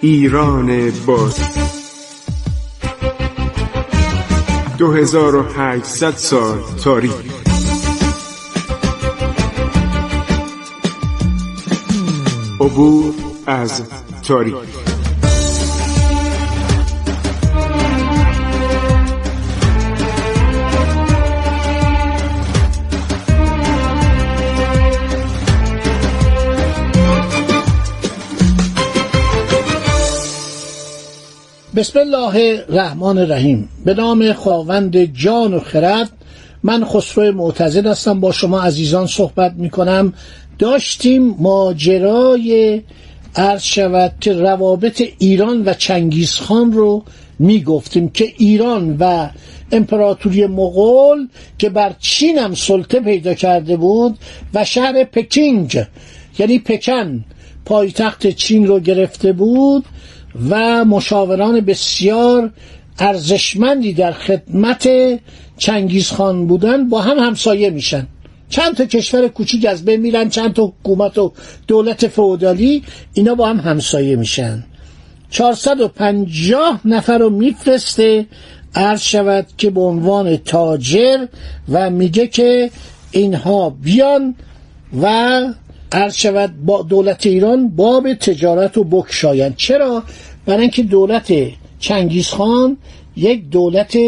ایران باز. دو هزار و هشتصد سال تاریخ. عبور از تاریخ. بسم الله الرحمن الرحیم. به نام خداوند جان و خرد من خسرو معتزد هستم. با شما عزیزان صحبت می کنم داشتیم ماجرای عرض شود که روابط ایران و چنگیزخان رو می گفتیم که ایران و امپراتوری مغول که بر چین هم سلطه پیدا کرده بود و شهر پکینگ یعنی پکن پایتخت چین رو گرفته بود. و مشاوران بسیار ارزشمندی در خدمت چنگیزخان بودن با هم همسایه میشن. چند تا کشور کوچیک از بین میرن چند تا حکومت و دولت فئودالی اینا با هم همسایه میشن. 450 نفر رو میفرسته عرض شود که به عنوان تاجر و میگه که اینها بیان و عرض شود با دولت ایران باب تجارت رو بکشایند. چرا؟ برای اینکه دولت چنگیزخان یک دولت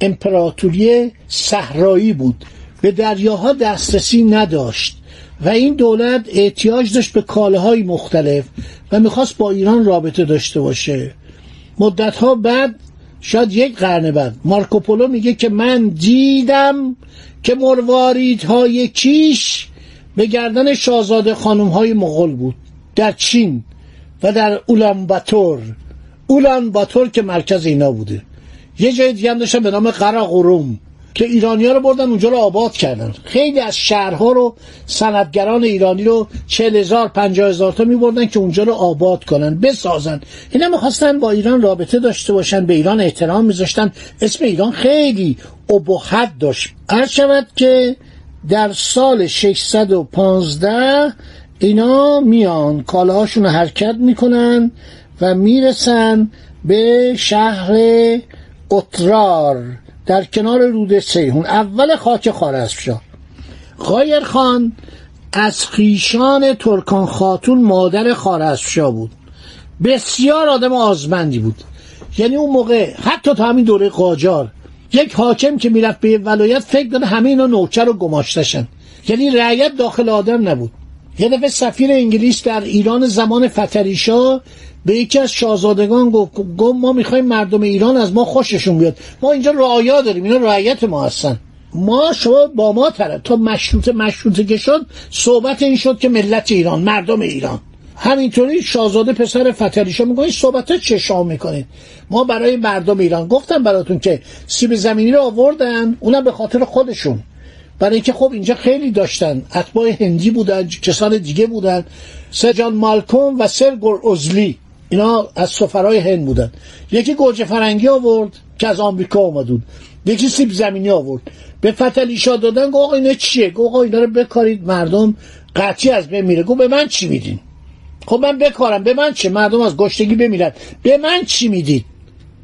امپراتوری صحرایی بود. به دریاها دسترسی نداشت و این دولت احتیاج داشت به کالاهای مختلف و می‌خواست با ایران رابطه داشته باشه. مدتها بعد شاید یک قرن بعد مارکوپولو میگه که من دیدم که مرواریدهای کیش به گردن شاهزاده خانم های مغول بود در چین و در اولانباتور اولانباتور که مرکز اینا بوده. یه جای دیگه هم داشتن به نام قراقروم که ایرانی ها رو بردن اونجا رو آباد کردن. خیلی از شهرها رو صنعتگران ایرانی رو چهل هزار پنجاه هزار تا می بردن که اونجا رو آباد کنن بسازن. اینا می‌خواستن با ایران رابطه داشته باشن به ایران احترام میذاشتن. اسم ایران خیلی ابهت داشت. عرض شود که در سال 615 اینا میان کالاهاشون رو حرکت می‌کنن و می‌رسن به شهر اترار در کنار رود سیهون اول خاک خارزمشاه غایر خان از خیشان ترکان خاتون مادر خارزمشاه بود. بسیار آدم آزمندی بود. یعنی اون موقع حتی تا همین دوره قاجار یک حاکم که می‌رفت به ولایت فکر داره همه اینا نوکر و گماشتشن. یعنی رعیت داخل آدم نبود. یه دفعه سفیر انگلیس در ایران زمان فتریشا به یکی از شاهزادگان گفت گفت ما می‌خوایم مردم ایران از ما خوششون بیاد. ما اینجا رعایا داریم اینا رعیت ما هستن. ما شما با ما طرف. تا مشروط مشروطه که شد صحبت این شد که ملت ایران مردم ایران. همینطوری شاهزاده پسر فتریشا میگه صحبت ها چه شام می‌کنید؟ ما برای مردم ایران. گفتم براتون که سیب زمینی رو آوردن اونم به خاطر خودشون. برای اینکه خب اینجا خیلی داشتن. اتباع هندی بودن کسان دیگه بودن. سر جان مالکوم و سر گور ازلی اینا از سفرهای هند بودن. یکی گوجه فرنگی آورد که از آمریکا آمد بود یکی سیب زمینی آورد. به فتلیشا دادن گفت آقا اینا چیه؟ گفت آقا اینا رو بکارید مردم قطعی از بین میره. گفت به من چی میدین؟ خب من بکارم. به من چه؟ مردم از گشتگی بمیرن. به من چی می‌دید؟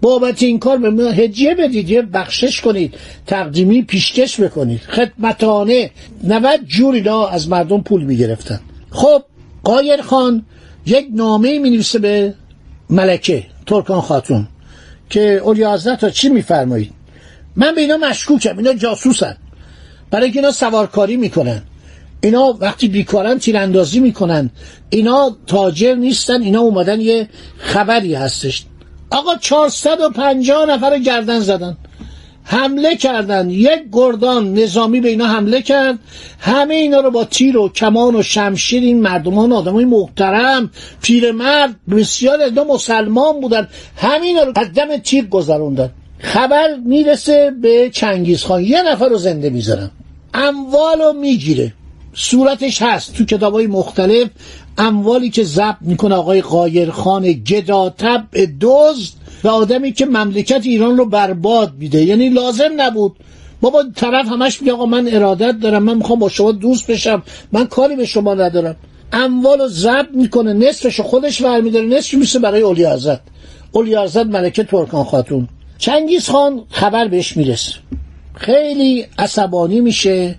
بابت این کار به من هدیه بدید. یه بخشش کنید. تقدیمی پیشکش بکنید. خدمتانه 90 جور اینا از مردم پول می‌گرفتن. خب قایر خان یک نامه می نویسه به ملکه ترکان خاتون که اولی حضرت چی میفرمایید؟ من به اینا مشکوکم. اینا جاسوسن. برای اینکه اینا سوارکاری می‌کنن. اینا وقتی بیکارن تیراندازی می‌کنن. اینا تاجر نیستن اینا اومدن یه خبری هستش. آقا 450 نفر گردن زدن. حمله کردن. یک گردان نظامی به اینا حمله کرد. همه اینا رو با تیر و کمان و شمشیر این مردمان آدمای محترم پیرمرد بسیار اینا مسلمان بودن. همه اینا رو از دم تیر گذروندن. خبر می‌رسه به چنگیز خان یه نفر رو زنده می‌ذارن. اموال رو می‌گیره. صورتش هست تو کتاب های مختلف اموالی که ضبط می‌کنه آقای قایرخان گداتب دزد و آدمی که مملکت ایران رو برباد میده. یعنی لازم نبود. بابا طرف همش میگه آقا من ارادت دارم من می‌خوام با شما دوست بشم. من کاری به شما ندارم. اموال رو ضبط می‌کنه نصفش خودش برمیداره نصفش میشه برای اولی حضرت اولی حضرت ملکه ترکان خاتون. چنگیز خان خبر بهش می‌رسه. خیلی عصبانی میشه.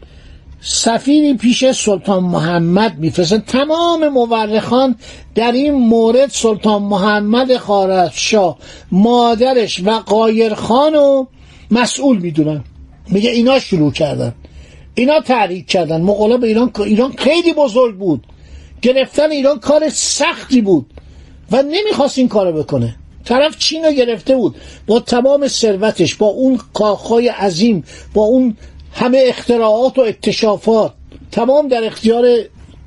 سفیری پیش سلطان محمد میفرستن. تمام مورخان در این مورد سلطان محمد خارزشاه مادرش و قایرخان رو مسئول می‌دونن. میگه اینا شروع کردن. اینا تحریک کردن. مغولا به ایران ایران خیلی بزرگ بود. گرفتن ایران کار سختی بود و نمی‌خواست این کارو بکنه. طرف چین رو گرفته بود. با تمام ثروتش با اون کاخهای عظیم با اون همه اختراعات و اکتشافات تمام در اختیار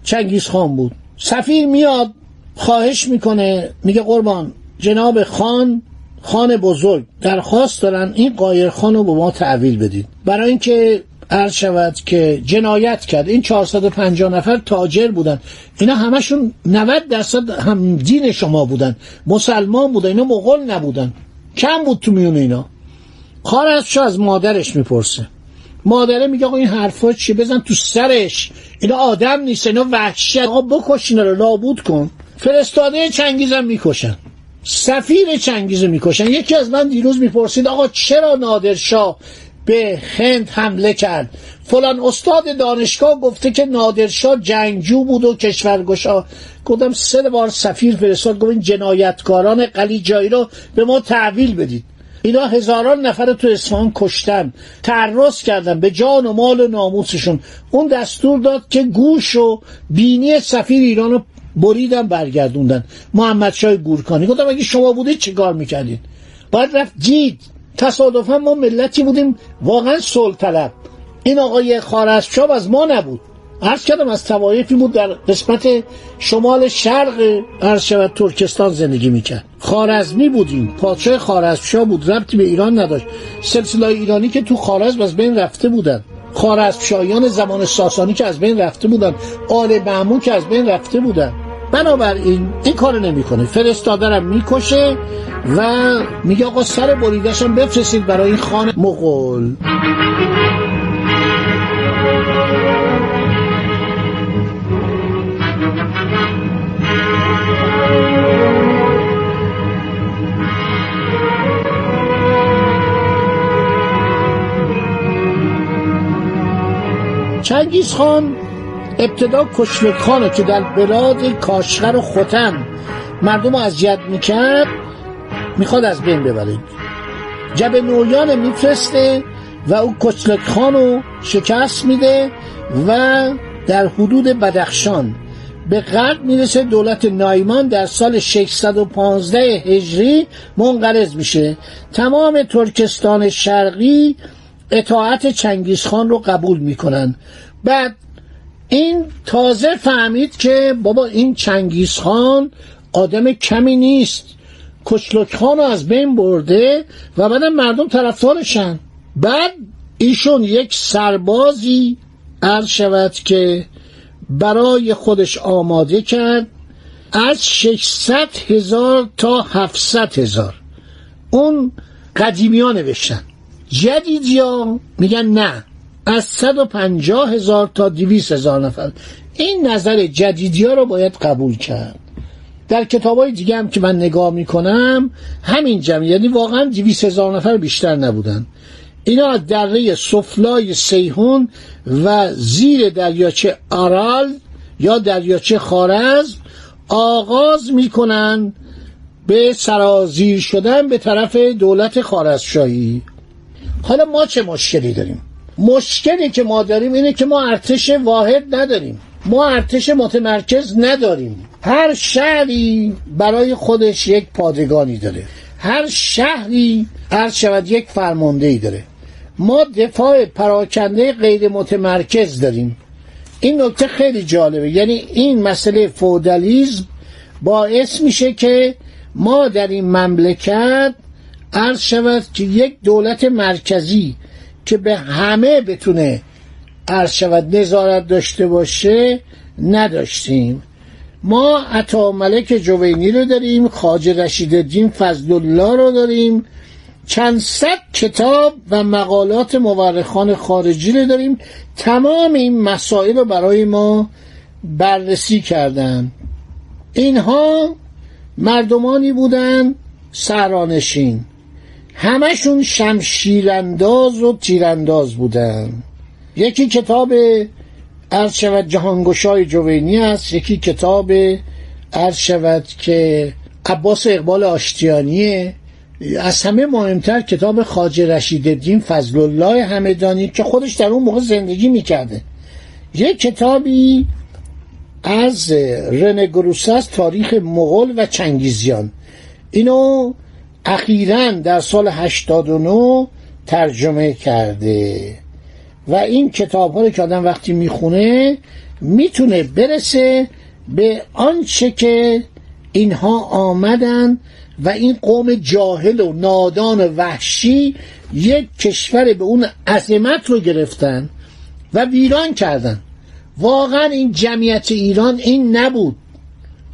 چنگیز خان بود. سفیر میاد خواهش می‌کنه میگه قربان جناب خان خان بزرگ درخواست دارن این قایر خان رو به ما تحویل بدید. برای اینکه عرض شود که جنایت کرد. این 450 نفر تاجر بودن. اینا همشون 90 درصد هم دین شما بودن. مسلمان بودن اینا مغول نبودن. کم بود تو میون اینا. خارزشو از مادرش می‌پرسه. مادره میگه آقا این حرفا چیه؟ بزن تو سرش. اینا آدم نیست اینا وحشت آقا بکش اینا رو نابود کن. فرستاده چنگیزم می‌کشن. سفیر چنگیز می‌کشن. یکی از من دیروز می‌پرسید آقا چرا نادرشاه به هند حمله کرد؟ فلان استاد دانشگاه گفته که نادرشاه جنگجو بود و کشورگشا. گفتم سه بار سفیر فرستاد. گفت این جنایتکاران قلیجایی رو به ما تحویل بدید. اینا هزاران نفر تو اصفهان کشتن تعرض کردن به جان و مال و ناموسشون. اون دستور داد که گوش و بینی سفیر ایران رو بریدن برگردوندن. محمد شای گورکانی گفتم اگه شما بودید چیکار می‌کردید؟ باید رفت جید. تصادفا ما ملتی بودیم واقعا صلح طلب. این آقای خارزشاب از ما نبود. عرض کردم از توایفی بود در قسمت شمال شرق عرض شود ترکستان زندگی می‌کرد. خارزمی بودیم. پادشاه خارزمشاه بود. ربطی به ایران نداشت. سلسله ایرانی که تو خارزم از بین رفته بودن خارزمشاهیان زمان ساسانی که از بین رفته بودن آل معمون که از بین رفته بودن بنابراین این کارو نمی‌کنه. فرستادرم می‌کشه و میگه آقا سر بریدشم بفرستید برای این خان مغول. چنگیز خان ابتدا خانه که در بلاد کاشغر و ختن مردم رو اذیت می‌کرد می‌خواد از بین ببره. جب نویان میفرسته و او کچلک خان رو شکست میده و در حدود بدخشان به غرب می‌رسه دولت نایمان در سال 615 هجری منقرض میشه. تمام ترکستان شرقی اطاعت چنگیزخان رو قبول می‌کنن. بعد این تازه فهمید که بابا این چنگیزخان آدم کمی نیست. کچلک خان رو از بین برده و بعدم مردم طرفدارشن. بعد ایشون یک سربازی عرض شود که برای خودش آماده کرد از 600 هزار تا 700 هزار. اون قدیمی ها نوشتن. جدیدی ها میگن نه. از 150 هزار تا 200 هزار نفر. این نظر جدیدی ها رو باید قبول کرد. در کتاب های دیگه هم که من نگاه می‌کنم همین جمع یعنی واقعا 200 هزار نفر بیشتر نبودن. اینا از دره سفلای سیهون و زیر دریاچه آرال یا دریاچه خارز آغاز می‌کنن به سرازیر شدن به طرف دولت خارزشاهی. حالا ما چه مشکلی داریم؟ مشکلی که ما داریم اینه که ما ارتش واحد نداریم. ما ارتش متمرکز نداریم. هر شهری برای خودش یک پادگانی داره. هر شهری هر شود یک فرمانده ای داره. ما دفاع پراکنده غیر متمرکز داریم. این نکته خیلی جالبه. یعنی این مسئله فودالیزم باعث میشه که ما در این مملکت عرض شود که یک دولت مرکزی که به همه بتونه عرض شود نظارت داشته باشه نداشتیم. ما عطا ملک جوینی رو داریم خاج رشید الدین فضل الله رو داریم چند صد کتاب و مقالات مورخان خارجی رو داریم. تمام این مسائل رو برای ما بررسی کردن. اینها مردمانی بودن سرانشین همشون شمشیرانداز و تیرانداز بودن. یکی کتاب عرض شود جهانگشای جوینی است یکی کتاب عرض شود که عباس اقبال آشتیانیه. از همه مهمتر کتاب خاج رشید الدین فضل الله همدانی که خودش در اون موقع زندگی می‌کرده. یک کتابی از رنه گروساس تاریخ مغول و چنگیزیان. اینو اخیرا در سال 89 ترجمه کرده. و این کتاب ها که آدم وقتی می‌خونه می‌تونه برسه به آنچه که اینها آمدن و این قوم جاهل و نادان و وحشی یک کشور به اون عظمت رو گرفتن و ویران کردن. واقعا این جمعیت ایران این نبود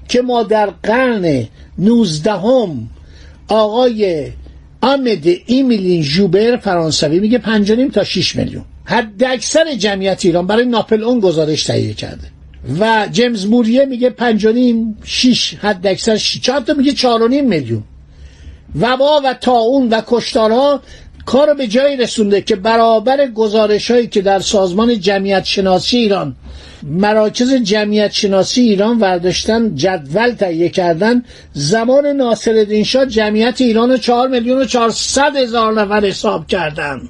که ما در قرن نوزدهم آقای آمد ایمیلین جوبر فرانسوی میگه پنجانیم تا 6 میلیون. حد اکثر جمعیت ایران برای ناپل اون گزارش تهیه کرده. و جیمز موریه میگه پنجانیم شیش حد اکثر چهار تا میگه چهارونیم میلیون. وبا و تاون و کشتارها کار به جایی رسونده که برابر گزارش هایی که در سازمان جمعیت شناسی ایران مراکز جمعیت شناسی ایران ورداشتن جدول تهیه کردن زمان ناصر شاه جمعیت ایران رو چهار میلیون و چهارصد هزار نفر حساب کردن.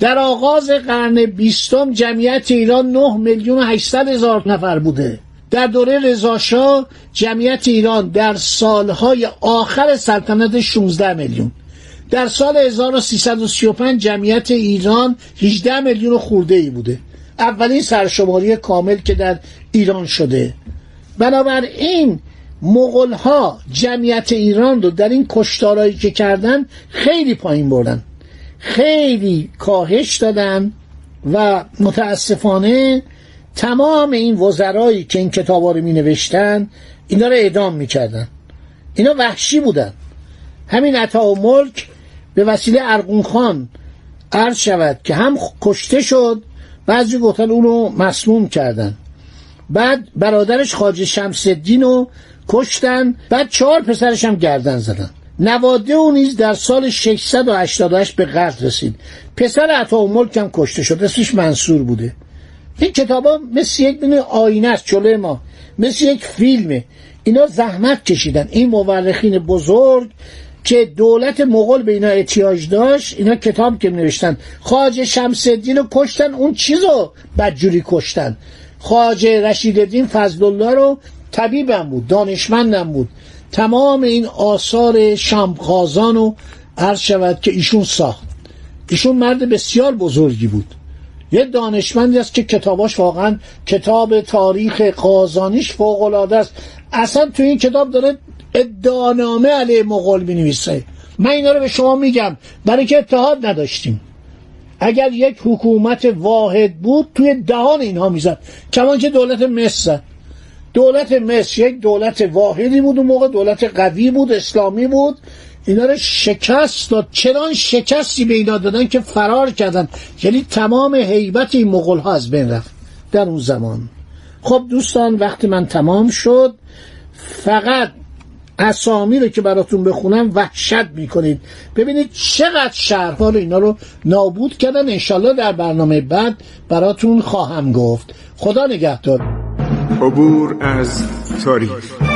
در آغاز قرن بیستم جمعیت ایران نه میلیون و هشتصد هزار نفر بوده. در دوره رضاشاه جمعیت ایران در سالهای آخر سلطنت 16 میلیون. در سال 1335 جمعیت ایران 18 میلیون خورده ای بوده. اولین سرشماری کامل که در ایران شده. بنابراین مغول ها جمعیت ایران رو در این کشتارهایی که کردن خیلی پایین بردن. خیلی کاهش دادن و متاسفانه تمام این وزرایی که این کتاب رو می نوشتن اینا رو اعدام می کردن اینا وحشی بودن. همین عطا و ملک به وسیله ارقون خان عرض شود که هم کشته شد بعضی گفتن اونو مسموم کردن. بعد برادرش خاج شمس الدین رو کشتن بعد چهار پسرش هم گردن زدن. نواده او نیز در سال 688 به قتل رسید. پسر عطا و ملک هم کشته شد اسمش منصور بوده. این کتاب ها مثل یک دونه آینه است جلوی ما مثل یک فیلمه. اینا زحمت کشیدن. این مورخین بزرگ که دولت مغول به اینا احتیاج داشت اینا کتاب که نوشتن. خاج شمس رو کشتن اون چیزو بدجوری کشتن. خاج رشید الدین فضل الله رو طبیبم بود دانشمندم بود. تمام این آثار شمخازان رو عرض شود که ایشون ساخت. ایشون مرد بسیار بزرگی بود. یه دانشمندی است که کتاباش واقعا کتاب تاریخ قازانیش فوق العاده است. اصلا تو این کتاب داره ادعانامه علیه مغول می نویسه من اینا رو به شما میگم. برای که اتحاد نداشتیم. اگر یک حکومت واحد بود توی دهان اینها می‌زد. کمان که دولت مصر. دولت مصر یک دولت واحدی بود اون موقع دولت قوی بود اسلامی بود. اینا رو شکست داد. چنان شکستی به اینا دادن که فرار کردن. یعنی تمام حیبت این مغول ها از بین رفت. در اون زمان. خب دوستان وقتی من تمام شد فقط اسامی رو که براتون بخونم وحشت می‌کنید. ببینید چقدر شهرها رو اینا رو نابود کردن. انشالله در برنامه بعد براتون خواهم گفت. خدا نگهدار. عبور از تاریخ.